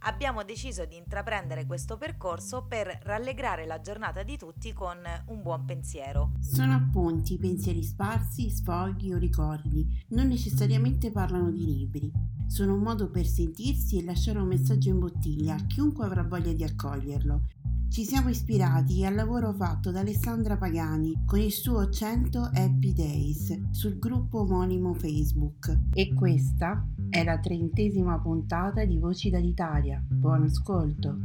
abbiamo deciso di intraprendere questo percorso per rallegrare la giornata di tutti con un buon pensiero. Sono appunti, pensieri sparsi, sfoghi o ricordi, non necessariamente parlano di libri. Sono un modo per sentirsi e lasciare un messaggio in bottiglia a chiunque avrà voglia di accoglierlo. Ci siamo ispirati al lavoro fatto da Alessandra Pagani con il suo 100 Happy Days sul gruppo omonimo Facebook. E questa è la trentesima puntata di Voci dall'Italia. Buon ascolto!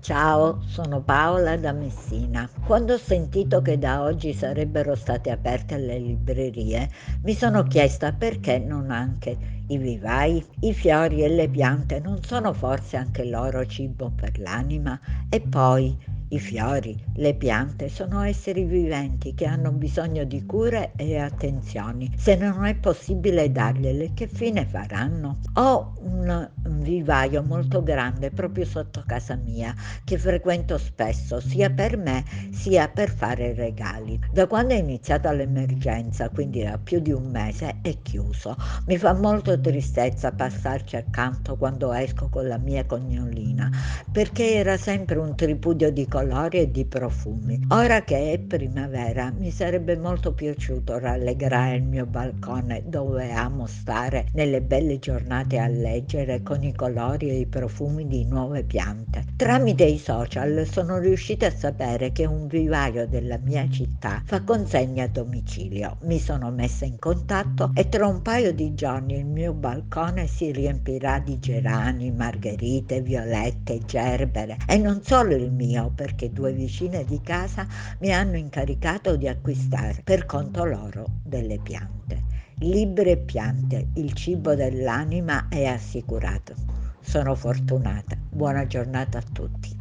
Ciao, sono Paola da Messina. Quando ho sentito che da oggi sarebbero state aperte le librerie, mi sono chiesta perché non anche i vivai, i fiori e le piante non sono forse anche loro cibo per l'anima? E poi i fiori, le piante sono esseri viventi che hanno bisogno di cure e attenzioni. Se non è possibile dargliele, che fine faranno? Ho un vivaio molto grande proprio sotto casa mia che frequento spesso sia per me sia per fare regali. Da quando è iniziata l'emergenza, quindi da più di un mese, è chiuso. Mi fa molto tristezza passarci accanto quando esco con la mia cognolina perché era sempre un tripudio di colori e di profumi. Ora che è primavera mi sarebbe molto piaciuto rallegrare il mio balcone dove amo stare nelle belle giornate a leggere con i colori e i profumi di nuove piante. Tramite i social sono riuscita a sapere che un vivaio della mia città fa consegne a domicilio. Mi sono messa in contatto e tra un paio di giorni il mio balcone si riempirà di gerani, margherite, violette, gerbere e non solo il mio perché due vicine di casa mi hanno incaricato di acquistare per conto loro delle piante. Libri e piante, il cibo dell'anima è assicurato. Sono fortunata. Buona giornata a tutti.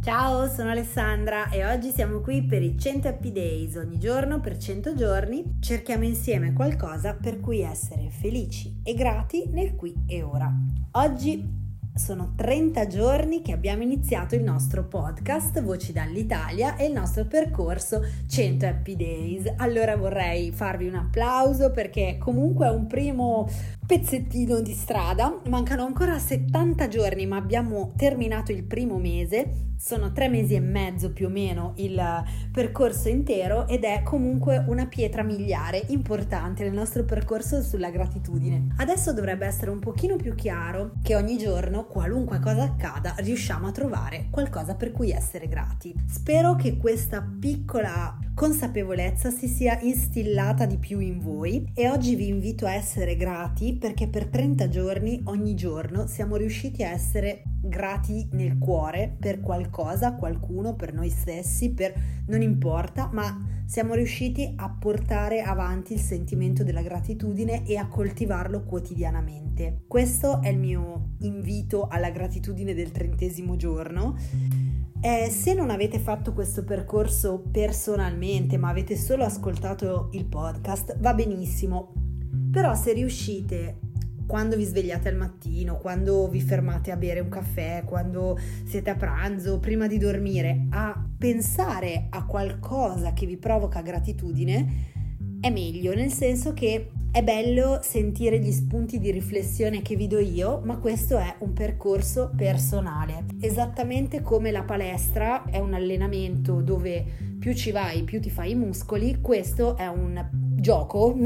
Ciao, sono Alessandra e oggi siamo qui per i 100 Happy Days. Ogni giorno per 100 giorni cerchiamo insieme qualcosa per cui essere felici e grati nel qui e ora. Oggi sono 30 giorni che abbiamo iniziato il nostro podcast Voci dall'Italia e il nostro percorso 100 Happy Days. Allora vorrei farvi un applauso perché comunque è un primo pezzettino di strada. Mancano ancora 70 giorni ma abbiamo terminato il primo mese sono tre mesi e mezzo più o meno il percorso intero ed è comunque una pietra miliare importante nel nostro percorso sulla gratitudine. Adesso dovrebbe essere un pochino più chiaro che ogni giorno, qualunque cosa accada, riusciamo a trovare qualcosa per cui essere grati. Spero che questa piccola consapevolezza si sia instillata di più in voi e oggi vi invito a essere grati perché per 30 giorni ogni giorno siamo riusciti a essere grati nel cuore per qualcosa, qualcuno, per noi stessi, per non importa, ma siamo riusciti a portare avanti il sentimento della gratitudine e a coltivarlo quotidianamente. Questo è il mio invito alla gratitudine del trentesimo giorno. Eh, se non avete fatto questo percorso personalmente, ma avete solo ascoltato il podcast, va benissimo. Però se riuscite quando vi svegliate al mattino, quando vi fermate a bere un caffè, quando siete a pranzo, prima di dormire, a pensare a qualcosa che vi provoca gratitudine, è meglio, nel senso che è bello sentire gli spunti di riflessione che vi do io, ma questo è un percorso personale. Esattamente come la palestra è un allenamento dove più ci vai, più ti fai i muscoli, questo è un gioco,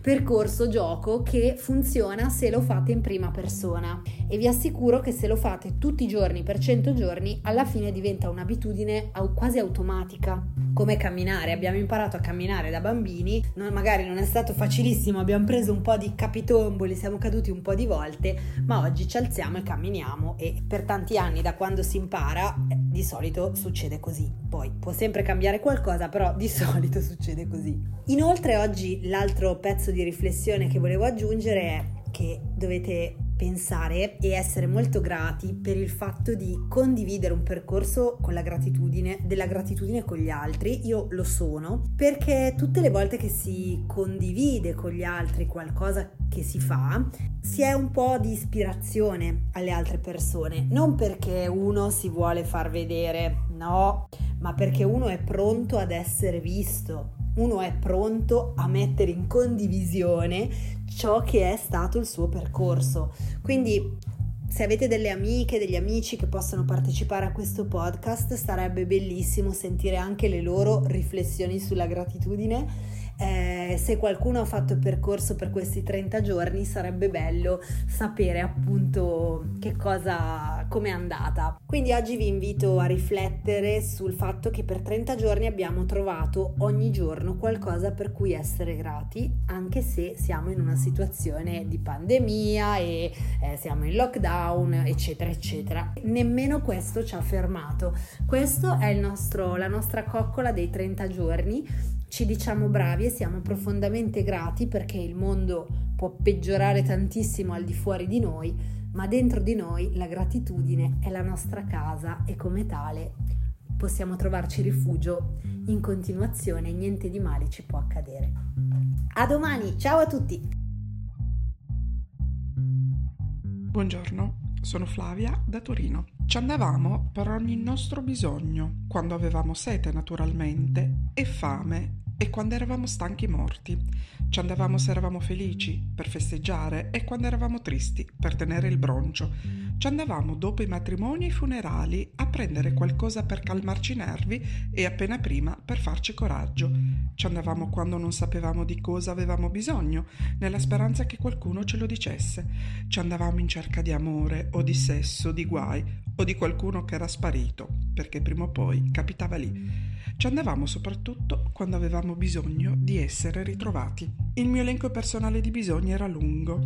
percorso gioco che funziona se lo fate in prima persona. E vi assicuro che se lo fate tutti i giorni per 100 giorni alla fine diventa un'abitudine quasi automatica. Come camminare abbiamo imparato a camminare da bambini non, magari non è stato facilissimo abbiamo preso un po' di capitomboli siamo caduti un po' di volte ma oggi ci alziamo e camminiamo e per tanti anni da quando si impara eh, di solito succede così. Poi può sempre cambiare qualcosa però di solito succede così. Inoltre oggi l'altro pezzo di riflessione che volevo aggiungere è che dovete pensare e essere molto grati per il fatto di condividere un percorso con la gratitudine, della gratitudine con gli altri. Io lo sono perché tutte le volte che si condivide con gli altri qualcosa che si fa, si è un po' di ispirazione alle altre persone, non perché uno si vuole far vedere, no, ma perché uno è pronto ad essere visto, uno è pronto a mettere in condivisione ciò che è stato il suo percorso. Quindi se avete delle amiche, degli amici che possono partecipare a questo podcast, sarebbe bellissimo sentire anche le loro riflessioni sulla gratitudine eh, se qualcuno ha fatto il percorso per questi 30 giorni sarebbe bello sapere appunto che cosa, come è andata. Quindi oggi vi invito a riflettere sul fatto che per 30 giorni abbiamo trovato ogni giorno qualcosa per cui essere grati, anche se siamo in una situazione di pandemia e eh, siamo in lockdown, eccetera, eccetera. Nemmeno questo ci ha fermato. Questo è nostro, la nostra coccola dei 30 giorni ci diciamo bravi e siamo profondamente grati perché il mondo può peggiorare tantissimo al di fuori di noi, ma dentro di noi la gratitudine è la nostra casa e come tale possiamo trovarci rifugio in continuazione e niente di male ci può accadere. A domani, ciao a tutti! Buongiorno, sono Flavia da Torino. Ci andavamo per ogni nostro bisogno, quando avevamo sete naturalmente, e fame e quando eravamo stanchi morti. Ci andavamo se eravamo felici, per festeggiare, e quando eravamo tristi, per tenere il broncio. Ci andavamo dopo i matrimoni e i funerali a prendere qualcosa per calmarci i nervi e appena prima per farci coraggio. Ci andavamo quando non sapevamo di cosa avevamo bisogno, nella speranza che qualcuno ce lo dicesse. Ci andavamo in cerca di amore o di sesso, di guai o di qualcuno che era sparito, perché prima o poi capitava lì. Ci andavamo soprattutto quando avevamo bisogno di essere ritrovati. Il mio elenco personale di bisogni era lungo.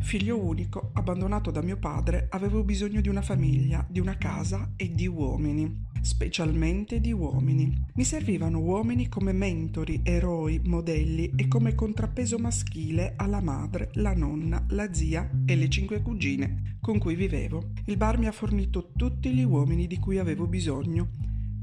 Figlio unico, abbandonato da mio padre, avevo bisogno di una famiglia, di una casa e di uomini, specialmente di uomini. Mi servivano uomini come mentori, eroi, modelli e come contrappeso maschile alla madre, la nonna, la zia e le cinque cugine con cui vivevo. Il bar mi ha fornito tutti gli uomini di cui avevo bisogno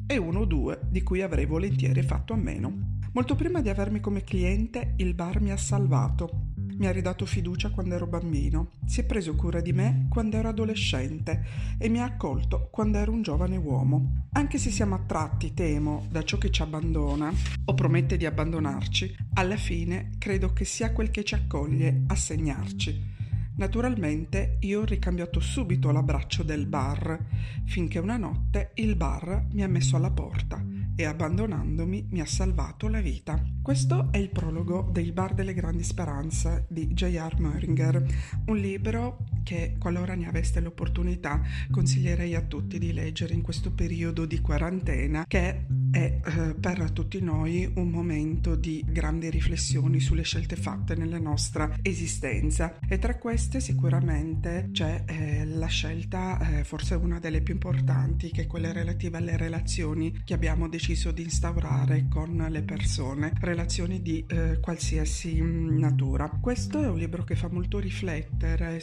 e uno o due di cui avrei volentieri fatto a meno. Molto prima di avermi come cliente, il bar mi ha salvato. Mi ha ridato fiducia quando ero bambino, si è preso cura di me quando ero adolescente e mi ha accolto quando ero un giovane uomo. Anche se siamo attratti, temo, da ciò che ci abbandona o promette di abbandonarci, alla fine credo che sia quel che ci accoglie a segnarci. Naturalmente io ho ricambiato subito l'abbraccio del bar, finché una notte il bar mi ha messo alla porta e abbandonandomi mi ha salvato la vita. Questo è il prologo dei Bar delle Grandi Speranze di J.R. Muringer, un libro che qualora ne aveste l'opportunità consiglierei a tutti di leggere in questo periodo di quarantena che è eh, per tutti noi un momento di grandi riflessioni sulle scelte fatte nella nostra esistenza e tra queste sicuramente c'è eh, la scelta eh, forse una delle più importanti che è quella relativa alle relazioni che abbiamo deciso di instaurare con le persone, relazioni di eh, qualsiasi mm, natura. Questo è un libro che fa molto riflettere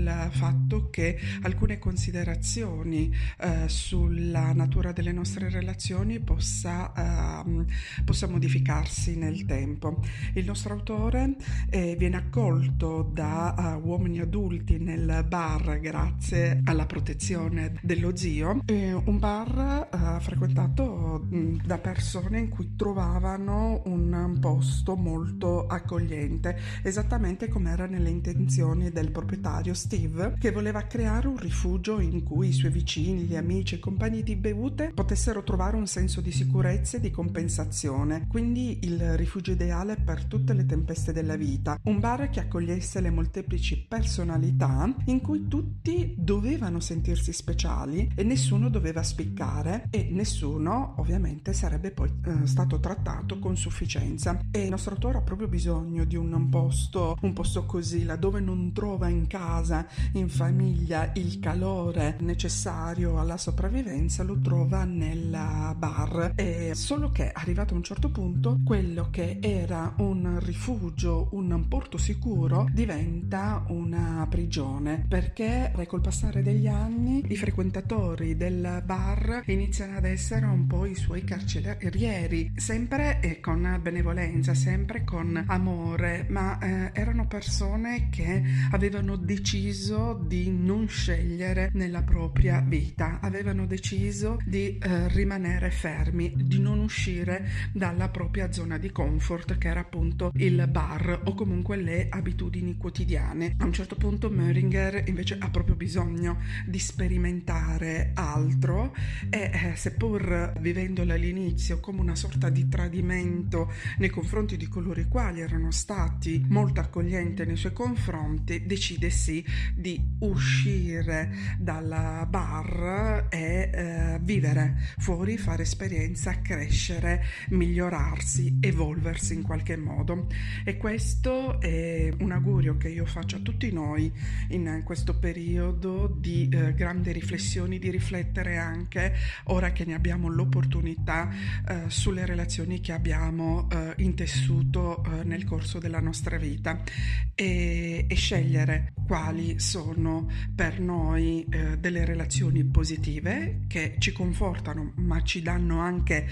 sul fatto che alcune considerazioni eh, sulla natura delle nostre relazioni possa, eh, possa, modificarsi nel tempo. Il nostro autore eh, viene accolto da uh, uomini adulti nel bar grazie alla protezione dello zio, un bar uh, frequentato mm, da persone in cui trovavano un posto molto accogliente, esattamente come era nelle intenzioni del proprietario Steve, che voleva creare un rifugio in cui i suoi vicini, gli amici e compagni di bevute potessero trovare un senso di sicurezza e di compensazione, quindi il rifugio ideale per tutte le tempeste della vita, un bar che accogliesse le molteplici personalità in cui tutti dovevano sentirsi speciali e nessuno doveva spiccare e nessuno ovviamente sarebbe poi eh, stato trattato con sufficienza. E il nostro autore ha proprio bisogno di un posto, un posto così, laddove non trova in casa, in famiglia, il calore necessario alla sopravvivenza, lo trova nel bar. E solo che arrivato a un certo punto, quello che era un rifugio, un porto sicuro, diventa una prigione perché col passare degli anni i frequentatori del bar iniziano ad essere un po' i suoi carcerieri, sempre con benevolenza, sempre con amore, ma eh, erano persone che avevano deciso di non scegliere nella propria vita, avevano deciso di eh, rimanere fermi, di non uscire dalla propria zona di comfort che era appunto il bar o comunque le abitudini quotidiane. A un certo punto Möringer invece ha proprio bisogno di sperimentare altro e eh, seppur vivendolo all'inizio come una sorta di tradimento nei confronti di coloro i quali erano stati molto accoglienti nei suoi confronti, decide sì di uscire dalla bar e eh, vivere fuori, fare esperienza, crescere, migliorarsi, evolversi in qualche modo. E questo è un augurio che io faccio a tutti noi in questo periodo di eh, grandi riflessioni, di riflettere anche ora che ne abbiamo l'opportunità eh, sulle relazioni che abbiamo eh, intessuto eh, nel corso della nostra vita e, e scegliere quali sono per noi eh, delle relazioni positive che ci confortano ma ci danno anche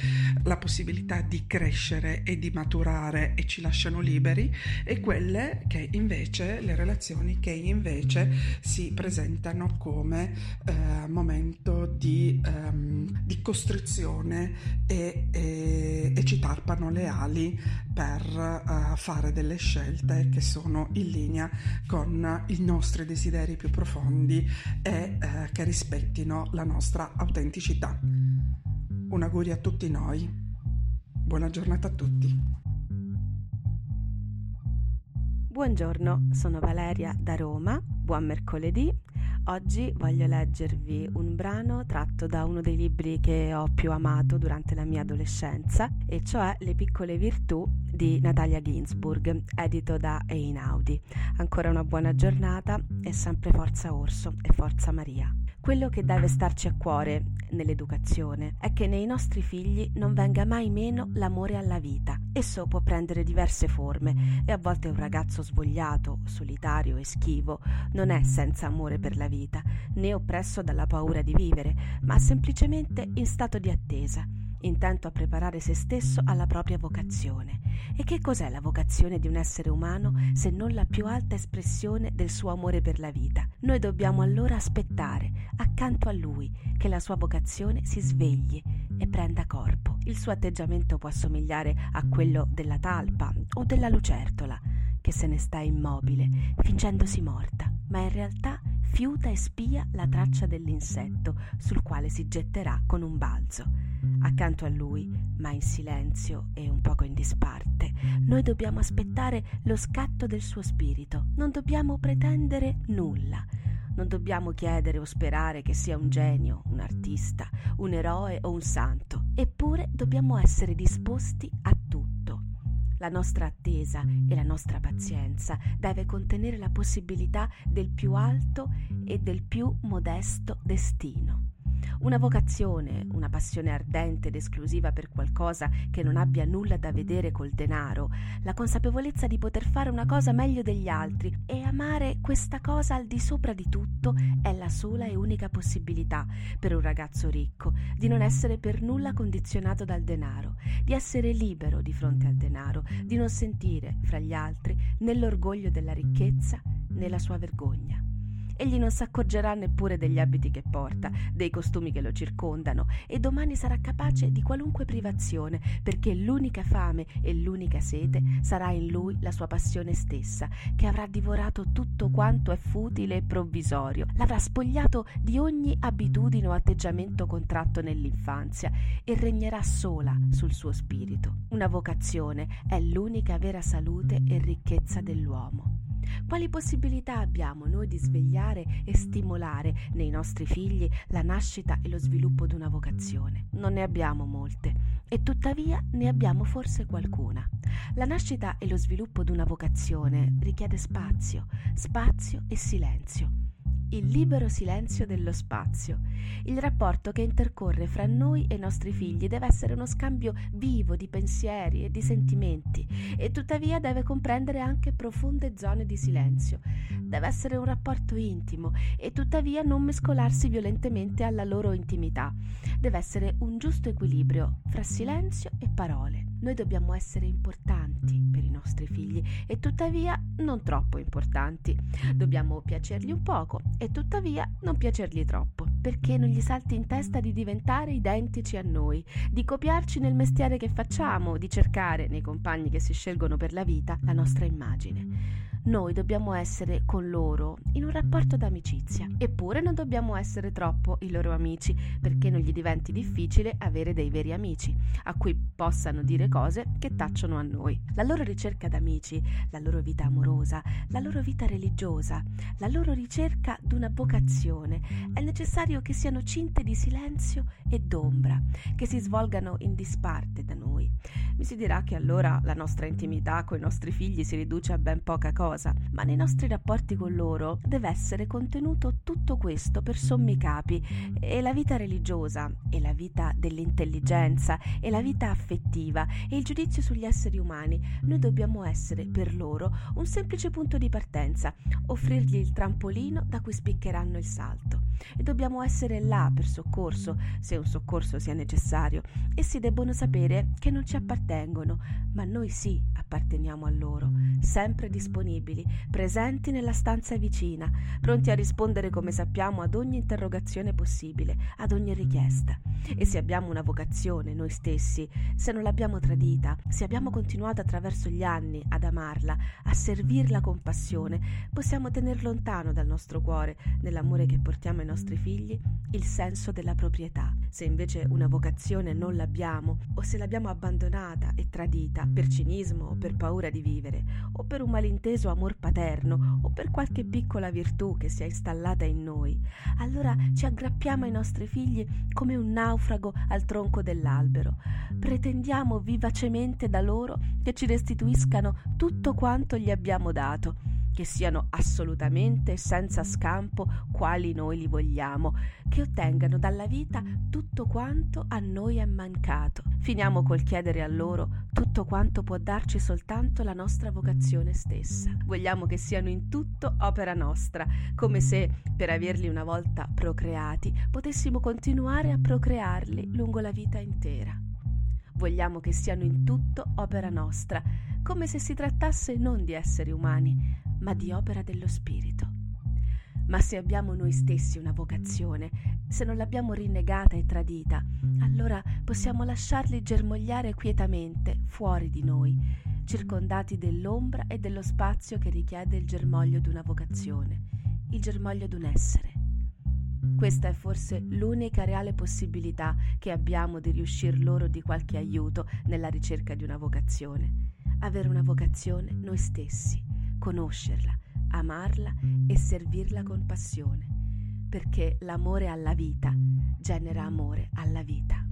la possibilità di crescere e di maturare e ci lasciano liberi e quelle che invece le relazioni che invece si presentano come eh, momento di, um, di costrizione e, e, e, ci tarpano le ali per uh, fare delle scelte che sono in linea con il nostri desideri più profondi e eh, che rispettino la nostra autenticità. Un augurio a tutti noi. Buona giornata a tutti. Buongiorno, sono Valeria da Roma. Buon mercoledì. Oggi voglio leggervi un brano tratto da uno dei libri che ho più amato durante la mia adolescenza, e cioè Le piccole virtù di Natalia Ginsburg, edito da Einaudi. Ancora una buona giornata e sempre forza Orso e forza Maria. Quello che deve starci a cuore nell'educazione è che nei nostri figli non venga mai meno l'amore alla vita. Esso può prendere diverse forme e a volte un ragazzo svogliato, solitario e schivo non è senza amore per la vita, né oppresso dalla paura di vivere, ma semplicemente in stato di attesa intento a preparare se stesso alla propria vocazione. E che cos'è la vocazione di un essere umano se non la più alta espressione del suo amore per la vita? Noi dobbiamo allora aspettare, accanto a lui, che la sua vocazione si svegli e prenda corpo. Il suo atteggiamento può assomigliare a quello della talpa o della lucertola, che se ne sta immobile, fingendosi morta, ma in realtà fiuta e spia la traccia dell'insetto sul quale si getterà con un balzo. Accanto a lui, ma in silenzio e un poco in disparte, noi dobbiamo aspettare lo scatto del suo spirito, non dobbiamo pretendere nulla. Non dobbiamo chiedere o sperare che sia un genio, un artista, un eroe o un santo, eppure dobbiamo essere disposti a la nostra attesa e la nostra pazienza deve contenere la possibilità del più alto e del più modesto destino. Una vocazione, una passione ardente ed esclusiva per qualcosa che non abbia nulla da vedere col denaro, la consapevolezza di poter fare una cosa meglio degli altri e amare questa cosa al di sopra di tutto è la sola e unica possibilità per un ragazzo ricco di non essere per nulla condizionato dal denaro, di essere libero di fronte al denaro, di non sentire fra gli altri né l'orgoglio della ricchezza né la sua vergogna egli non si accorgerà neppure degli abiti che porta, dei costumi che lo circondano e domani sarà capace di qualunque privazione perché l'unica fame e l'unica sete sarà in lui la sua passione stessa, che avrà divorato tutto quanto è futile e provvisorio, l'avrà spogliato di ogni abitudine o atteggiamento contratto nell'infanzia e regnerà sola sul suo spirito. Una vocazione è l'unica vera salute e ricchezza dell'uomo. Quali possibilità abbiamo noi di svegliare e stimolare nei nostri figli la nascita e lo sviluppo di una vocazione? Non ne abbiamo molte e tuttavia ne abbiamo forse qualcuna. La nascita e lo sviluppo di una vocazione richiede spazio, spazio e silenzio il libero silenzio dello spazio. Il rapporto che intercorre fra noi e i nostri figli deve essere uno scambio vivo di pensieri e di sentimenti e tuttavia deve comprendere anche profonde zone di silenzio. Deve essere un rapporto intimo e tuttavia non mescolarsi violentemente alla loro intimità. Deve essere un giusto equilibrio fra silenzio e parole. Noi dobbiamo essere importanti per i nostri figli e tuttavia non troppo importanti. Dobbiamo piacergli un poco e tuttavia non piacergli troppo, perché non gli salti in testa di diventare identici a noi, di copiarci nel mestiere che facciamo, di cercare nei compagni che si scelgono per la vita la nostra immagine. Noi dobbiamo essere con loro in un rapporto d'amicizia, eppure non dobbiamo essere troppo i loro amici, perché non gli diventi difficile avere dei veri amici, a cui possano dire cose che tacciono a noi. La loro ricerca d'amici, la loro vita amorosa, la loro vita religiosa, la loro ricerca d'una vocazione, è necessario che siano cinte di silenzio e d'ombra, che si svolgano in disparte da noi. Mi si dirà che allora la nostra intimità con i nostri figli si riduce a ben poca cosa cosa, ma nei nostri rapporti con loro deve essere contenuto tutto questo per sommi capi e la vita religiosa e la vita dell'intelligenza e la vita affettiva e il giudizio sugli esseri umani, noi dobbiamo essere per loro un semplice punto di partenza, offrirgli il trampolino da cui spiccheranno il salto. E dobbiamo essere là per soccorso, se un soccorso sia necessario. Essi debbono sapere che non ci appartengono, ma noi sì apparteniamo a loro, sempre disponibili presenti nella stanza vicina, pronti a rispondere come sappiamo ad ogni interrogazione possibile, ad ogni richiesta. E se abbiamo una vocazione, noi stessi, se non l'abbiamo tradita, se abbiamo continuato attraverso gli anni ad amarla, a servirla con passione, possiamo tenere lontano dal nostro cuore, nell'amore che portiamo ai nostri figli, il senso della proprietà. Se invece una vocazione non l'abbiamo, o se l'abbiamo abbandonata e tradita per cinismo o per paura di vivere, o per un malinteso amor paterno o per qualche piccola virtù che si è installata in noi, allora ci aggrappiamo ai nostri figli come un naufrago al tronco dell'albero. Pretendiamo vivacemente da loro che ci restituiscano tutto quanto gli abbiamo dato che siano assolutamente senza scampo quali noi li vogliamo, che ottengano dalla vita tutto quanto a noi è mancato. Finiamo col chiedere a loro tutto quanto può darci soltanto la nostra vocazione stessa. Vogliamo che siano in tutto opera nostra, come se, per averli una volta procreati, potessimo continuare a procrearli lungo la vita intera. Vogliamo che siano in tutto opera nostra, come se si trattasse non di esseri umani, ma di opera dello Spirito. Ma se abbiamo noi stessi una vocazione, se non l'abbiamo rinnegata e tradita, allora possiamo lasciarli germogliare quietamente fuori di noi, circondati dell'ombra e dello spazio che richiede il germoglio di una vocazione, il germoglio di un essere. Questa è forse l'unica reale possibilità che abbiamo di riuscir loro di qualche aiuto nella ricerca di una vocazione. Avere una vocazione noi stessi conoscerla, amarla e servirla con passione, perché l'amore alla vita genera amore alla vita.